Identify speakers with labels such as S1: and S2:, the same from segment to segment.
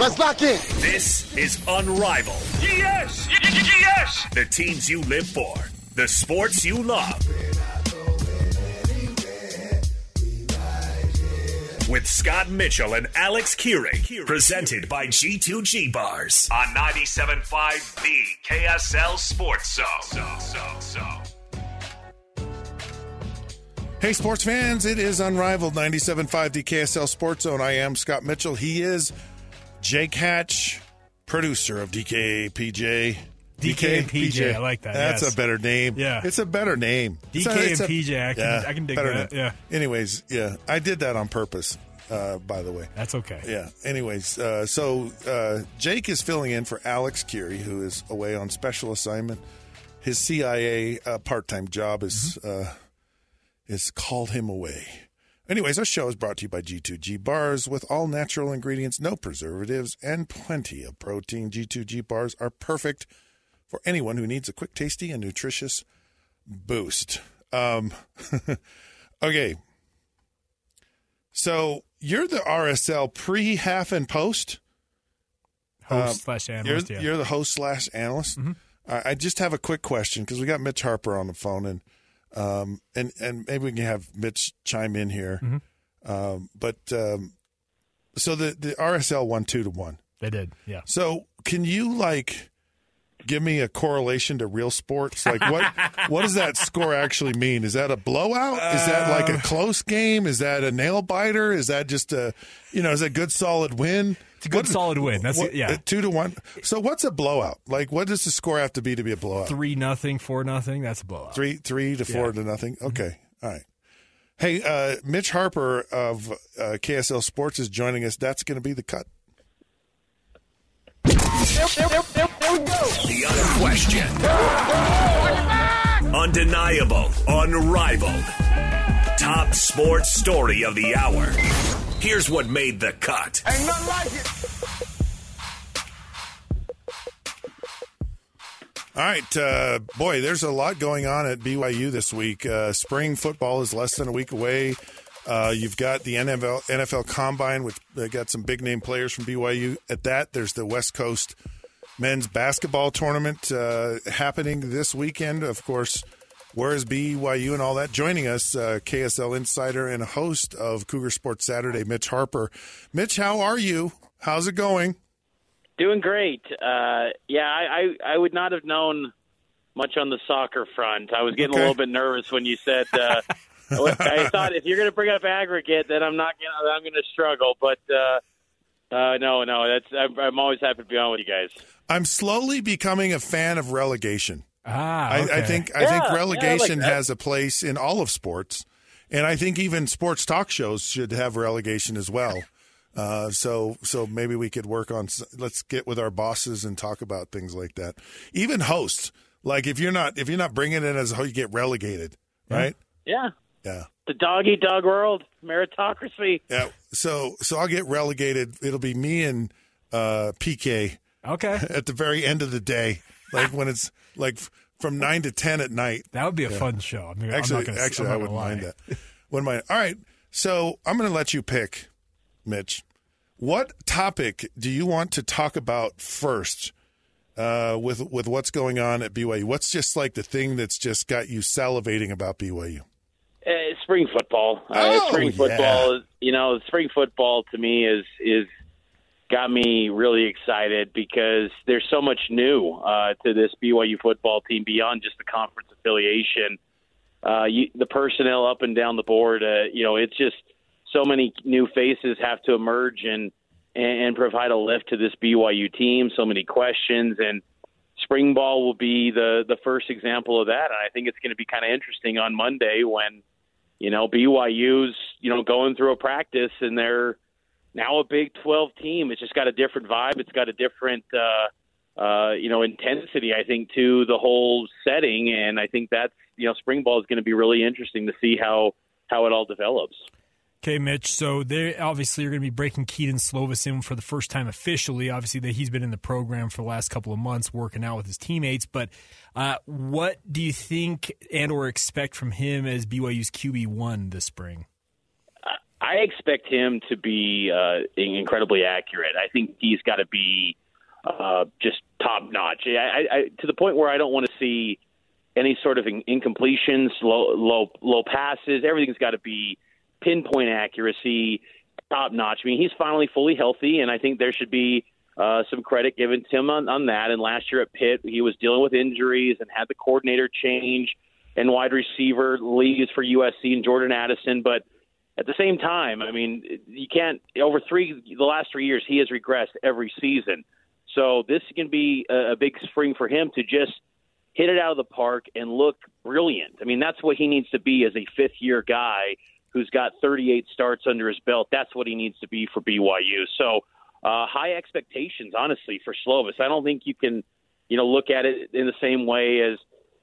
S1: Let's lock in.
S2: This is Unrivaled.
S3: Yes! Yes!
S2: The teams you live for, the sports you love. With Scott Mitchell and Alex Kirry, presented by G2G Bars on 97.5 The KSL Sports Zone. So, so, so.
S4: Hey, sports fans, it is Unrivaled 97.5 the KSL Sports Zone. I am Scott Mitchell. He is Jake Hatch, producer of DKPJ.
S5: DK and PJ, I like that,
S4: That's
S5: yes.
S4: a better name.
S5: Yeah.
S4: It's a better name.
S5: DK
S4: It's a- it's
S5: and
S4: a-
S5: PJ, I can- I can dig that,
S4: name.
S5: yeah.
S4: Anyways, yeah, I did that on purpose, uh, by the way.
S5: That's okay.
S4: Yeah. Anyways, uh, so uh, Jake is filling in for Alex Kirry, who is away on special assignment. His CIA uh, part-time job is
S5: Mm-hmm.
S4: uh, is called him away. Anyways, our show is brought to you by G2G Bars with all natural ingredients, no preservatives, and plenty of protein. G2G Bars are perfect for anyone who needs a quick, tasty, and nutritious boost. Um, okay. So you're the RSL pre, half, and post.
S5: Host slash
S4: You're,
S5: analyst, yeah.
S4: you're the host slash analyst. I I just have a quick question because we got Mitch Harper on the phone, and um, and and maybe we can have Mitch chime in here. Um, but um, so the the RSL won two to one.
S5: They did, yeah.
S4: So can you like give me a correlation to real sports? Like what what does that score actually mean? Is that a blowout? Is that like
S5: Uh,
S4: a close game? Is that a nail biter? Is that just a you know, is that a good solid win?
S5: It's a good solid win. That's
S4: what-
S5: yeah.
S4: uh, two to one. So what's a blowout? Like what does the score have to be to be a blowout?
S5: Three nothing, four nothing. That's a blowout.
S4: Three three to four
S5: Yeah.
S4: to nothing. Okay, All right. Hey, uh, Mitch Harper of uh, KSL Sports is joining us. That's going to be the cut.
S2: The unquestioned, undeniable, unrivaled, top sports story of the hour. Here's what made the cut.
S1: Ain't nothing like it.
S4: All right, uh, boy, there's a lot going on at BYU this week. Uh, spring football is less than a week away. Uh, you've got the NFL, NFL Combine, which uh, got some big name players from BYU. At that, there's the West Coast men's basketball tournament uh, happening this weekend. Of course, where is BYU and all that? Joining us, uh, KSL insider and host of Cougar Sports Saturday, Mitch Harper. Mitch, how are you? How's it going?
S6: Doing great. Uh, yeah, I, I I would not have known much on the soccer front. I was getting
S4: Okay.
S6: a little bit nervous when you said. Uh, I thought if you're going to bring up aggregate, then I'm not going. to I'm going to struggle. But uh, uh, no, no, that's I'm, I'm always happy to be on with you guys.
S4: I'm slowly becoming a fan of relegation.
S5: Ah,
S4: I, I
S5: okay.
S4: think I
S6: Yeah,
S4: think
S6: yeah, I like
S4: relegation
S6: that.
S4: has a place in all of sports, and I think even sports talk shows should have relegation as well. Uh, so so maybe we could work on. Let's get with our bosses and talk about things like that. Even hosts, like if you're not if you're not bringing it as how you get relegated, right?
S6: Yeah,
S4: Yeah.
S6: the doggy dog world, meritocracy.
S4: Yeah. So so I'll get relegated. It'll be me and uh, PK
S5: Okay.
S4: at the very end of the day, like when it's like from nine to ten at night.
S5: That would be a fun show. I mean,
S4: Actually,
S5: I'm not gonna,
S4: actually,
S5: I'm
S4: I wouldn't
S5: gonna
S4: mind that. Wouldn't mind. All right, so I'm going to let you pick, Mitch. What topic do you want to talk about first? Uh, with with what's going on at BYU, what's just like the thing that's just got you salivating about BYU?
S6: Uh, spring football.
S4: Oh,
S6: uh, spring
S4: yeah.
S6: football. is You know, spring football to me is is got me really excited because there's so much new uh, to this BYU football team beyond just the conference affiliation. Uh, you, the personnel up and down the board, uh, you know, it's just so many new faces have to emerge and, and provide a lift to this BYU team. So many questions and spring ball will be the the first example of that. And I think it's going to be kind of interesting on Monday when you know BYU's you know going through a practice and they're now a Big 12 team. It's just got a different vibe. It's got a different uh, uh, you know intensity. I think to the whole setting, and I think that's you know spring ball is going to be really interesting to see how how it all develops.
S5: Okay, Mitch. So they obviously are going to be breaking Kedon Slovis in for the first time officially. Obviously, that he's been in the program for the last couple of months, working out with his teammates. But uh, what do you think and or expect from him as BYU's QB one this spring?
S6: I expect him to be uh, incredibly accurate. I think he's got to be uh, just top notch. I, I, to the point where I don't want to see any sort of incompletions, low low low passes. Everything's got to be pinpoint accuracy, top notch. I mean, he's finally fully healthy, and I think there should be uh, some credit given to him on, on that. And last year at Pitt, he was dealing with injuries and had the coordinator change and wide receiver leaves for USC and Jordan Addison. But at the same time, I mean, you can't over three the last three years he has regressed every season. So this can be a, a big spring for him to just hit it out of the park and look brilliant. I mean, that's what he needs to be as a fifth year guy who's got 38 starts under his belt. That's what he needs to be for BYU. So uh, high expectations, honestly, for Slovis. I don't think you can, you know, look at it in the same way as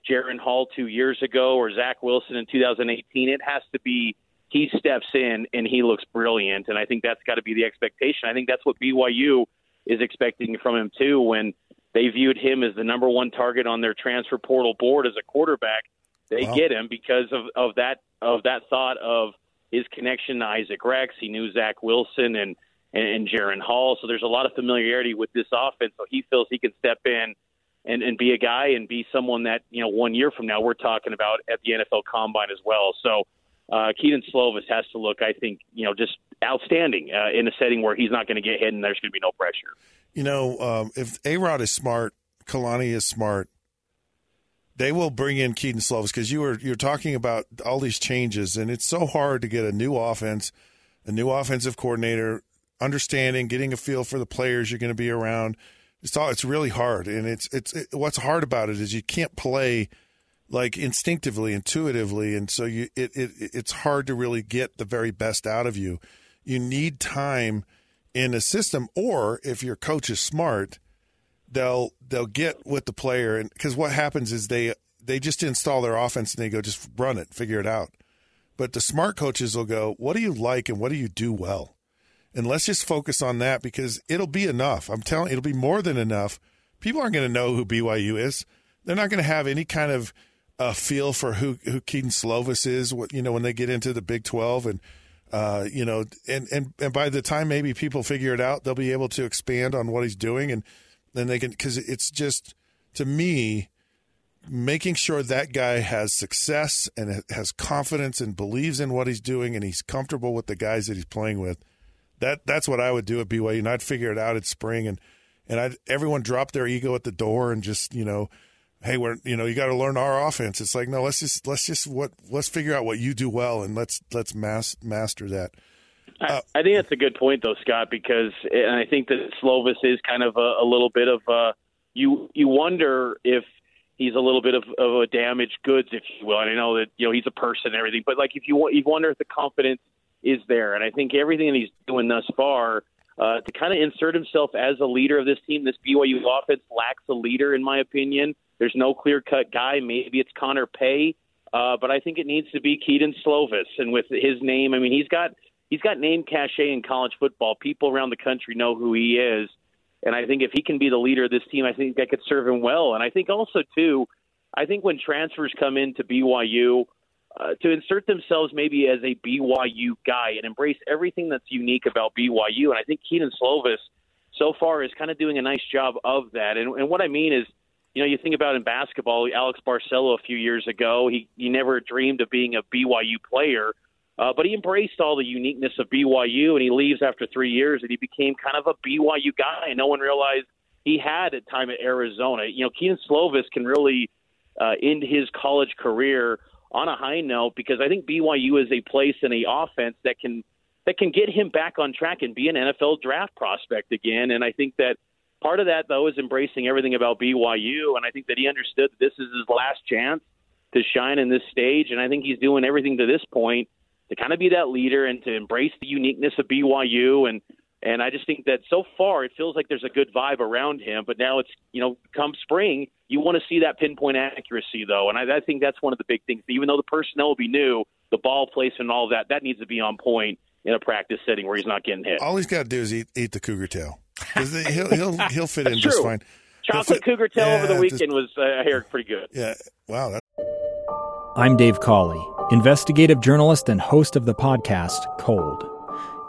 S6: Jaren Hall two years ago or Zach Wilson in 2018. It has to be he steps in and he looks brilliant, and I think that's got to be the expectation. I think that's what BYU is expecting from him too when they viewed him as the number one target on their transfer portal board as a quarterback. They wow. get him because of, of that of that thought of his connection to Isaac Rex. He knew Zach Wilson and and, and Jaren Hall, so there's a lot of familiarity with this offense. So he feels he can step in and and be a guy and be someone that you know one year from now we're talking about at the NFL Combine as well. So uh, Kedon Slovis has to look, I think, you know, just outstanding uh, in a setting where he's not going to get hit and there's going to be no pressure.
S4: You know, um, if A Rod is smart, Kalani is smart. They will bring in Kedon Slovis because you were you're talking about all these changes, and it's so hard to get a new offense, a new offensive coordinator, understanding, getting a feel for the players you're going to be around. It's all it's really hard, and it's it's it, what's hard about it is you can't play like instinctively, intuitively, and so you it, it it's hard to really get the very best out of you. You need time in a system, or if your coach is smart, they'll they'll get with the player, and because what happens is they they just install their offense and they go just run it, figure it out. But the smart coaches will go, what do you like and what do you do well, and let's just focus on that because it'll be enough. I'm telling, it'll be more than enough. People aren't going to know who BYU is. They're not going to have any kind of a feel for who who Kedon Slovis is. What you know when they get into the Big Twelve, and uh, you know, and and and by the time maybe people figure it out, they'll be able to expand on what he's doing, and then they can because it's just to me making sure that guy has success and has confidence and believes in what he's doing, and he's comfortable with the guys that he's playing with. That that's what I would do at BYU, and I'd figure it out at spring, and and I'd everyone drop their ego at the door and just you know hey, we're you know you got to learn our offense. It's like no, let's just let's just what let's figure out what you do well and let's let's mas- master that.
S6: Uh, I, I think that's a good point though, Scott, because and I think that Slovis is kind of a, a little bit of a, you you wonder if he's a little bit of, of a damaged goods, if you will. And I know that you know he's a person and everything, but like if you you wonder if the confidence is there, and I think everything that he's doing thus far. Uh, to kind of insert himself as a leader of this team, this BYU offense lacks a leader, in my opinion. There's no clear cut guy. Maybe it's Connor Pay, uh, but I think it needs to be Kedon Slovis. And with his name, I mean, he's got he's got name cachet in college football. People around the country know who he is, and I think if he can be the leader of this team, I think that could serve him well. And I think also too, I think when transfers come into BYU. Uh, to insert themselves maybe as a BYU guy and embrace everything that's unique about BYU. And I think Kedon Slovis so far is kind of doing a nice job of that. And, and what I mean is you know, you think about in basketball, Alex Barcelo a few years ago, he, he never dreamed of being a BYU player. Uh, but he embraced all the uniqueness of BYU, and he leaves after three years, and he became kind of a BYU guy. And no one realized he had a time at Arizona. You know, Kedon Slovis can really uh, end his college career on a high note because I think BYU is a place in a offense that can that can get him back on track and be an NFL draft prospect again. And I think that part of that though is embracing everything about BYU, and I think that he understood that this is his last chance to shine in this stage, and I think he's doing everything to this point to kind of be that leader and to embrace the uniqueness of BYU and and I just think that so far it feels like there's a good vibe around him. But now it's you know come spring you want to see that pinpoint accuracy though, and I, I think that's one of the big things. Even though the personnel will be new, the ball placement and all of that that needs to be on point in a practice setting where he's not getting hit.
S4: All he's got to do is eat, eat the cougar tail. He'll, he'll he'll fit in
S6: That's
S4: just
S6: true.
S4: fine.
S6: Chocolate
S4: fit-
S6: cougar tail
S4: yeah,
S6: over the
S4: just-
S6: weekend was uh, I heard pretty good.
S4: Yeah. Wow. That,
S7: I'm Dave Cawley, investigative journalist and host of the podcast Cold.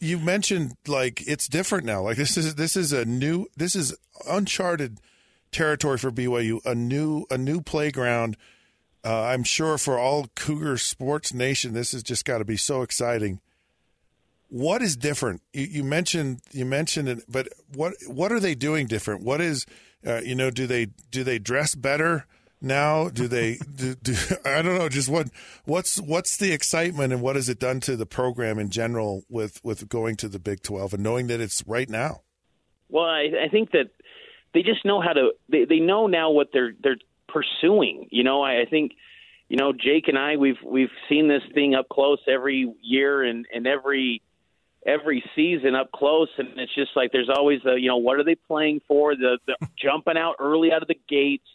S4: you mentioned like it's different now. Like this is this is a new this is uncharted territory for BYU. A new a new playground. Uh, I'm sure for all Cougar sports nation, this has just got to be so exciting. What is different? You, you mentioned you mentioned it, but what what are they doing different? What is uh, you know do they do they dress better now? Do they do, do I don't know? Just what what's what's the excitement and what has it done to the program in general with with going to the Big Twelve and knowing that it's right now?
S6: Well, I, I think that they just know how to. They, they know now what they're they're pursuing. You know, I, I think you know Jake and I we've we've seen this thing up close every year and and every every season up close, and it's just like there's always a you know what are they playing for? The, the jumping out early out of the gates.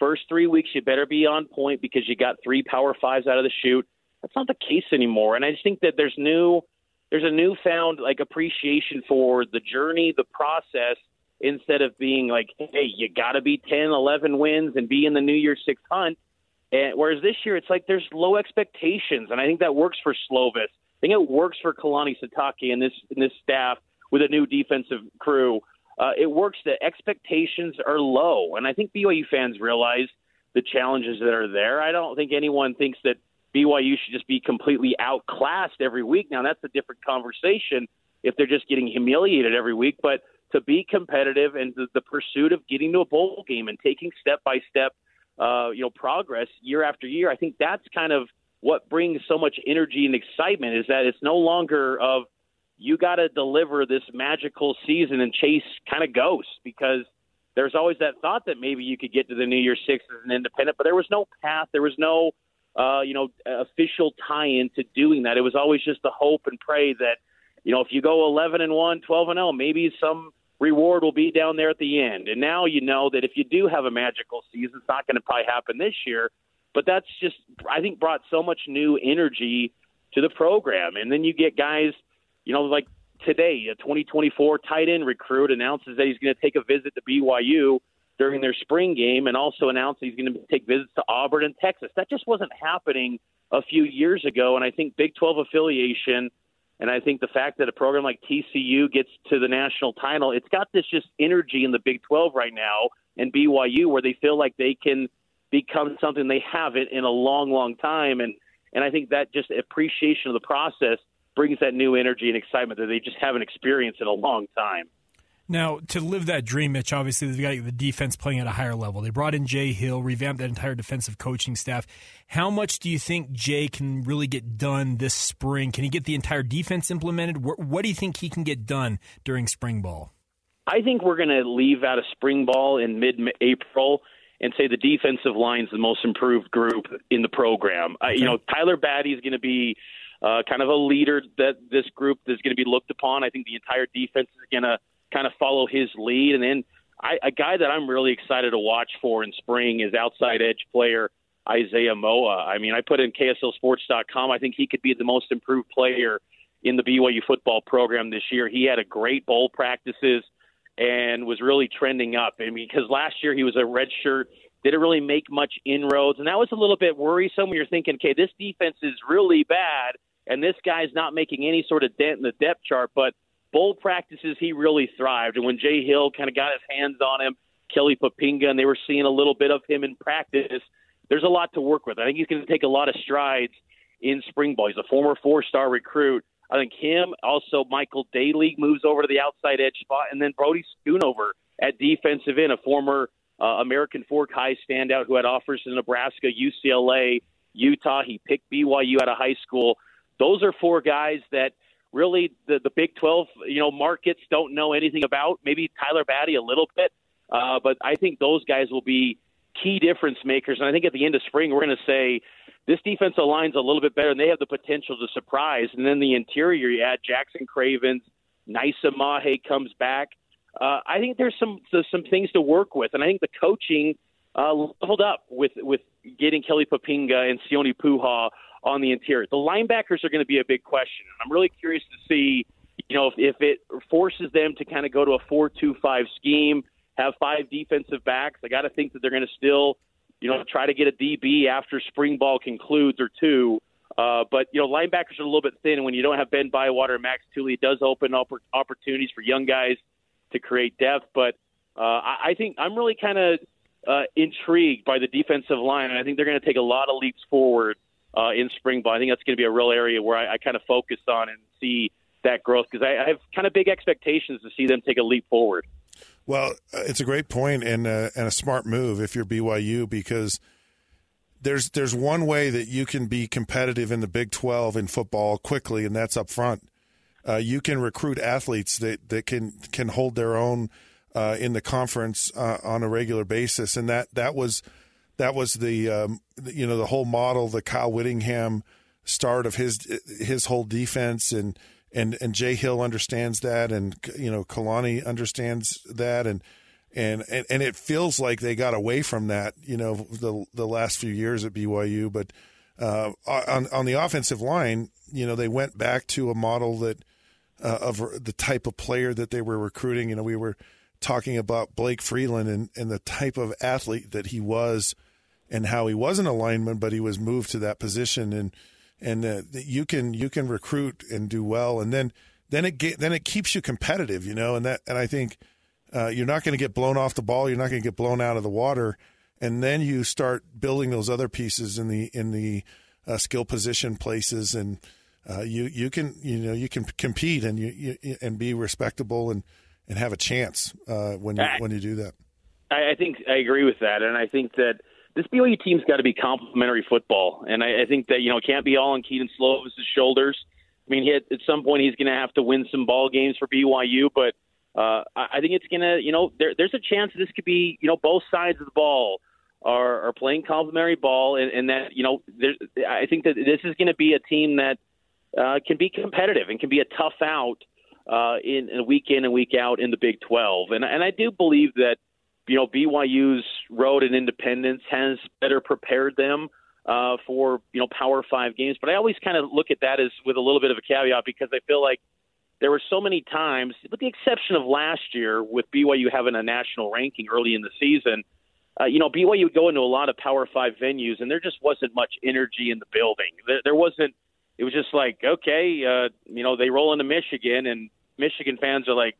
S6: First three weeks, you better be on point because you got three power fives out of the shoot. That's not the case anymore, and I just think that there's new there's a newfound like appreciation for the journey, the process, instead of being like, hey, you got to be 10, 11 wins and be in the New Year's Six hunt. And whereas this year, it's like there's low expectations, and I think that works for Slovis. I think it works for Kalani Sitake and this and this staff with a new defensive crew. Uh, it works that expectations are low, and I think BYU fans realize the challenges that are there. I don't think anyone thinks that BYU should just be completely outclassed every week. Now that's a different conversation if they're just getting humiliated every week, but to be competitive and the, the pursuit of getting to a bowl game and taking step by step, uh, you know, progress year after year, I think that's kind of what brings so much energy and excitement. Is that it's no longer of you got to deliver this magical season and chase kind of ghosts because there's always that thought that maybe you could get to the New Year Six as an independent, but there was no path, there was no uh, you know official tie-in to doing that. It was always just the hope and pray that you know if you go 11 and 1, 12 and 0, maybe some reward will be down there at the end. And now you know that if you do have a magical season, it's not going to probably happen this year, but that's just I think brought so much new energy to the program. And then you get guys, you know, like today, a 2024 tight end recruit announces that he's going to take a visit to BYU during their spring game and also announced he's going to take visits to Auburn and Texas. That just wasn't happening a few years ago. And I think Big 12 affiliation and I think the fact that a program like TCU gets to the national title, it's got this just energy in the Big 12 right now and BYU where they feel like they can become something they haven't in a long, long time. And and I think that just appreciation of the process brings that new energy and excitement that they just haven't experienced in a long time.
S5: Now, to live that dream, Mitch, obviously they've got the defense playing at a higher level. They brought in Jay Hill, revamped that entire defensive coaching staff. How much do you think Jay can really get done this spring? Can he get the entire defense implemented? What do you think he can get done during spring ball?
S6: I think we're going to leave out a spring ball in mid-April and say the defensive line is the most improved group in the program. Okay. Uh, you know, Tyler Batty is going to be uh, kind of a leader that this group is going to be looked upon. I think the entire defense is going to kind of follow his lead. And then I, a guy that I'm really excited to watch for in spring is outside edge player Isaiah Moa. I mean, I put in KSLSports.com. I think he could be the most improved player in the BYU football program this year. He had a great bowl practices and was really trending up. And because last year he was a red shirt, didn't really make much inroads, and that was a little bit worrisome. When you're thinking, okay, this defense is really bad, and this guy's not making any sort of dent in the depth chart, but bowl practices, he really thrived. And when Jay Hill kind of got his hands on him, Kelly Poppinga, and they were seeing a little bit of him in practice, there's a lot to work with. I think he's going to take a lot of strides in spring ball. He's a former four star recruit. I think him, also Michael Daly moves over to the outside edge spot, and then Brody Schoonover at defensive end, a former uh, American Fork High standout who had offers in Nebraska, UCLA, Utah. He picked BYU out of high school. Those are four guys that – really the the Big 12 you know markets don't know anything about. Maybe Tyler Batty a little bit, uh, but I think those guys will be key difference makers. And I think at the end of spring we're going to say this defensive line's a little bit better, and they have the potential to surprise. And then the interior, you add Jackson Cravens, Nisa Mahe comes back. Uh, I think there's some there's some things to work with, and I think the coaching uh, leveled up with with getting Kelly Poppinga and Sione Po'uha on the interior. The linebackers are going to be a big question. I'm really curious to see, you know, if, if it forces them to kind of go to a four-two-five scheme, have five defensive backs. I got to think that they're going to still, you know, try to get a DB after spring ball concludes or two. Uh, but you know, linebackers are a little bit thin, and when you don't have Ben Bywater and Max Tooley, it does open up opportunities for young guys to create depth. But uh, I, I think I'm really kind of uh, intrigued by the defensive line, and I think they're going to take a lot of leaps forward uh, in spring ball. I think that's going to be a real area where I, I kind of focus on and see that growth because I, I have kind of big expectations to see them take a leap forward.
S4: Well, uh, it's a great point and uh, and a smart move if you're BYU because there's there's one way that you can be competitive in the Big 12 in football quickly, and that's up front. Uh, you can recruit athletes that, that can can hold their own uh, in the conference uh, on a regular basis, and that that was that was the um, you know the whole model, the Kyle Whittingham start of his his whole defense, and and and Jay Hill understands that, and you know Kalani understands that, and and and, and it feels like they got away from that, you know, the the last few years at BYU, but. Uh, on on the offensive line, you know, they went back to a model that uh, of the type of player that they were recruiting. You know, we were talking about Blake Freeland and, and the type of athlete that he was and how he wasn't a lineman, but he was moved to that position, and and uh, you can you can recruit and do well, and then then it get, then it keeps you competitive, you know, and that and I think uh, you're not going to get blown off the ball, you're not going to get blown out of the water, and then you start building those other pieces in the in the uh, skill position places, and uh, you you can you know you can compete and you, you and be respectable and and have a chance uh, when you, when you do that.
S6: I, I think I agree with that, and I think that this BYU team's got to be complementary football, and I, I think that you know it can't be all on Kedon Slovis' shoulders. I mean, he had, at some point he's going to have to win some ball games for BYU, but uh, I think it's going to, you know, there, there's a chance this could be, you know, both sides of the ball are, are playing complementary ball, and, and that, you know, there, I think that this is going to be a team that uh, can be competitive and can be a tough out uh, in, in week in and week out in the Big 12, and and I do believe that you know, BYU's road and independence has better prepared them uh, for you know Power Five games. But I always kind of look at that as with a little bit of a caveat because I feel like there were so many times, with the exception of last year, with BYU having a national ranking early in the season. Uh, you know, BYU would go into a lot of Power Five venues, and there just wasn't much energy in the building. There, there wasn't. It was just like, okay, uh, you know, they roll into Michigan, and Michigan fans are like,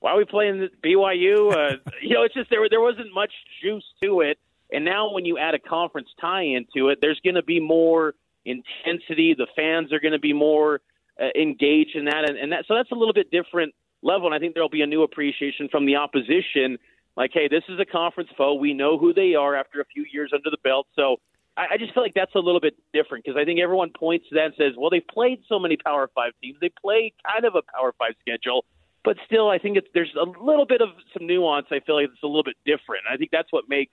S6: why are we playing BYU? Uh, you know, it's just there there wasn't much juice to it. And now when you add a conference tie into it, there's going to be more intensity. The fans are going to be more uh, engaged in that, and, and that so that's a little bit different level. And I think there'll be a new appreciation from the opposition. Like, hey, this is a conference foe. We know who they are after a few years under the belt. So I, I just feel like that's a little bit different because I think everyone points to that and says, well, they've played so many Power Five teams. They play kind of a Power Five schedule. But still, I think it's, there's a little bit of some nuance. I feel like it's a little bit different. I think that's what makes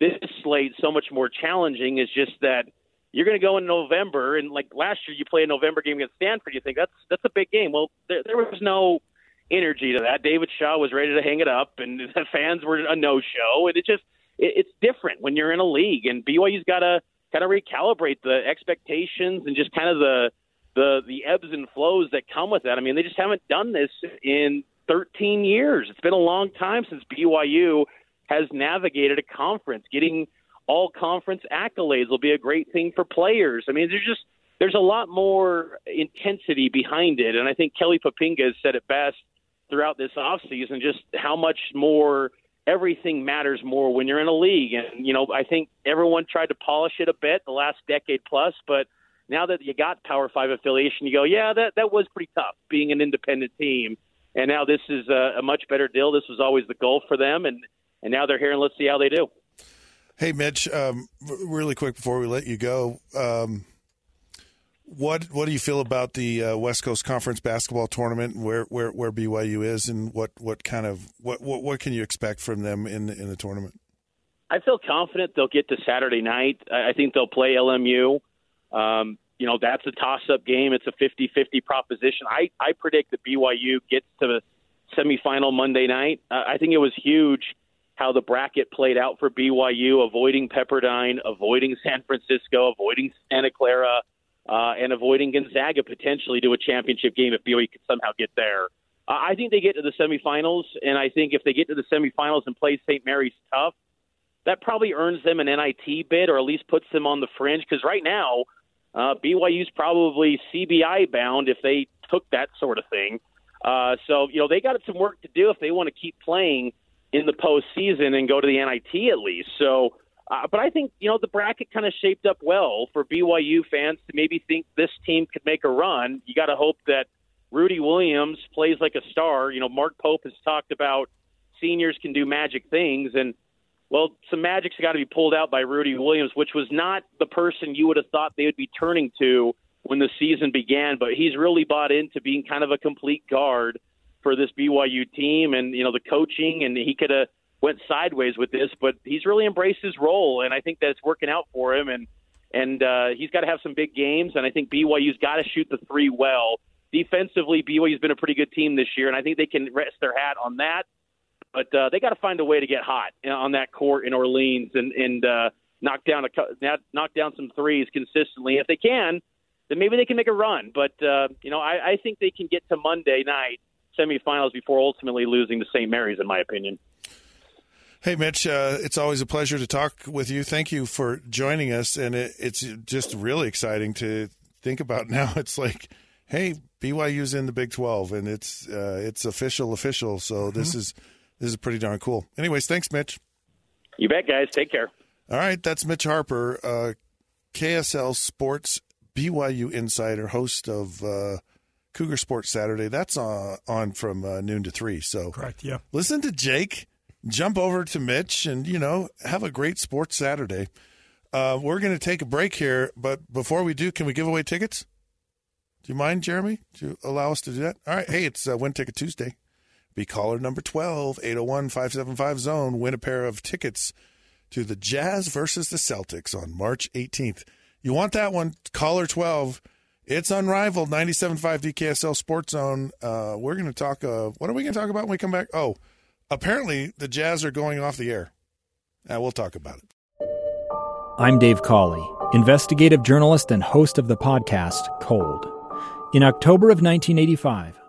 S6: this slate so much more challenging is just that you're going to go in November and like last year you play a November game against Stanford. You think that's that's a big game. Well, there, there was no energy to that. David Shaw was ready to hang it up, and the fans were a no-show. And it just it, it's different when you're in a league, and BYU's got to kind of recalibrate the expectations and just kind of the the the ebbs and flows that come with that. I mean, they just haven't done this in 13 years. It's been a long time since BYU has navigated a conference. Getting all conference accolades will be a great thing for players. I mean, there's just there's a lot more intensity behind it, and I think Kelly Poppinga has said it best throughout this offseason, just how much more everything matters more when you're in a league. And, you know, I think everyone tried to polish it a bit the last decade plus, but now that you got Power Five affiliation, you go, yeah, that, that was pretty tough being an independent team. And now this is a, a much better deal. This was always the goal for them. And, and now they're here, and let's see how they do.
S4: Hey, Mitch, um, really quick before we let you go, um, what what do you feel about the uh, West Coast Conference basketball tournament? Where where where BYU is, and what what kind of what what, what can you expect from them in in the tournament?
S6: I feel confident they'll get to Saturday night. I think they'll play LMU. Um, you know, that's a toss-up game. It's a 50-50 proposition. I, I predict that BYU gets to the semifinal Monday night. Uh, I think it was huge how the bracket played out for BYU, avoiding Pepperdine, avoiding San Francisco, avoiding Santa Clara uh, and avoiding Gonzaga potentially to a championship game if BYU could somehow get there. Uh, I think they get to the semifinals, and I think if they get to the semifinals and play St. Mary's tough, that probably earns them an NIT bid or at least puts them on the fringe. Because right now, uh, BYU's probably CBI bound if they took that sort of thing. Uh, so you know they got some work to do if they want to keep playing in the postseason and go to the NIT at least. So uh, but I think you know the bracket kind of shaped up well for BYU fans to maybe think this team could make a run. You got to hope that Rudi Williams plays like a star. You know, Mark Pope has talked about seniors can do magic things, and well, some magic's got to be pulled out by Rudi Williams, which was not the person you would have thought they would be turning to when the season began. But he's really bought into being kind of a complete guard for this BYU team, and you know the coaching, and he could have went sideways with this, but he's really embraced his role, and I think that it's working out for him. And and uh, he's got to have some big games, and I think BYU's got to shoot the three well. Defensively, BYU's been a pretty good team this year, and I think they can rest their hat on that. But uh, they got to find a way to get hot on that court in Orleans and and uh, knock down a knock down some threes consistently. If they can, then maybe they can make a run. But uh, you know, I, I think they can get to Monday night semifinals before ultimately losing to St. Mary's, in my opinion.
S4: Hey, Mitch, uh, it's always a pleasure to talk with you. Thank you for joining us. And it, it's just really exciting to think about now. It's like, hey, BYU's in the Big 12 and it's uh, it's official, official. So mm-hmm. this is this is pretty darn cool. Anyways, thanks, Mitch.
S6: You bet, guys. Take care.
S4: All right. That's Mitch Harper, uh, KSL Sports BYU insider, host of uh, Cougar Sports Saturday. That's uh, on from uh, noon to 3. So
S5: correct. Yeah.
S4: Listen to Jake jump over to Mitch and, you know, have a great sports Saturday. Uh, we're going to take a break here, but before we do, can we give away tickets? Do you mind, Jeremy? Do you allow us to do that? All right. Hey, it's uh, Win Ticket Tuesday. Be caller number 12, 801 575 zone. Win a pair of tickets to the Jazz versus the Celtics on March 18th. You want that one? Caller 12. It's unrivaled. 97.5 DKSL Sports Zone. Uh, we're going to talk. Uh, what are we going to talk about when we come back? Oh, apparently the Jazz are going off the air. Uh, we'll talk about it.
S7: I'm Dave Cawley, investigative journalist and host of the podcast Cold. In October of 1985,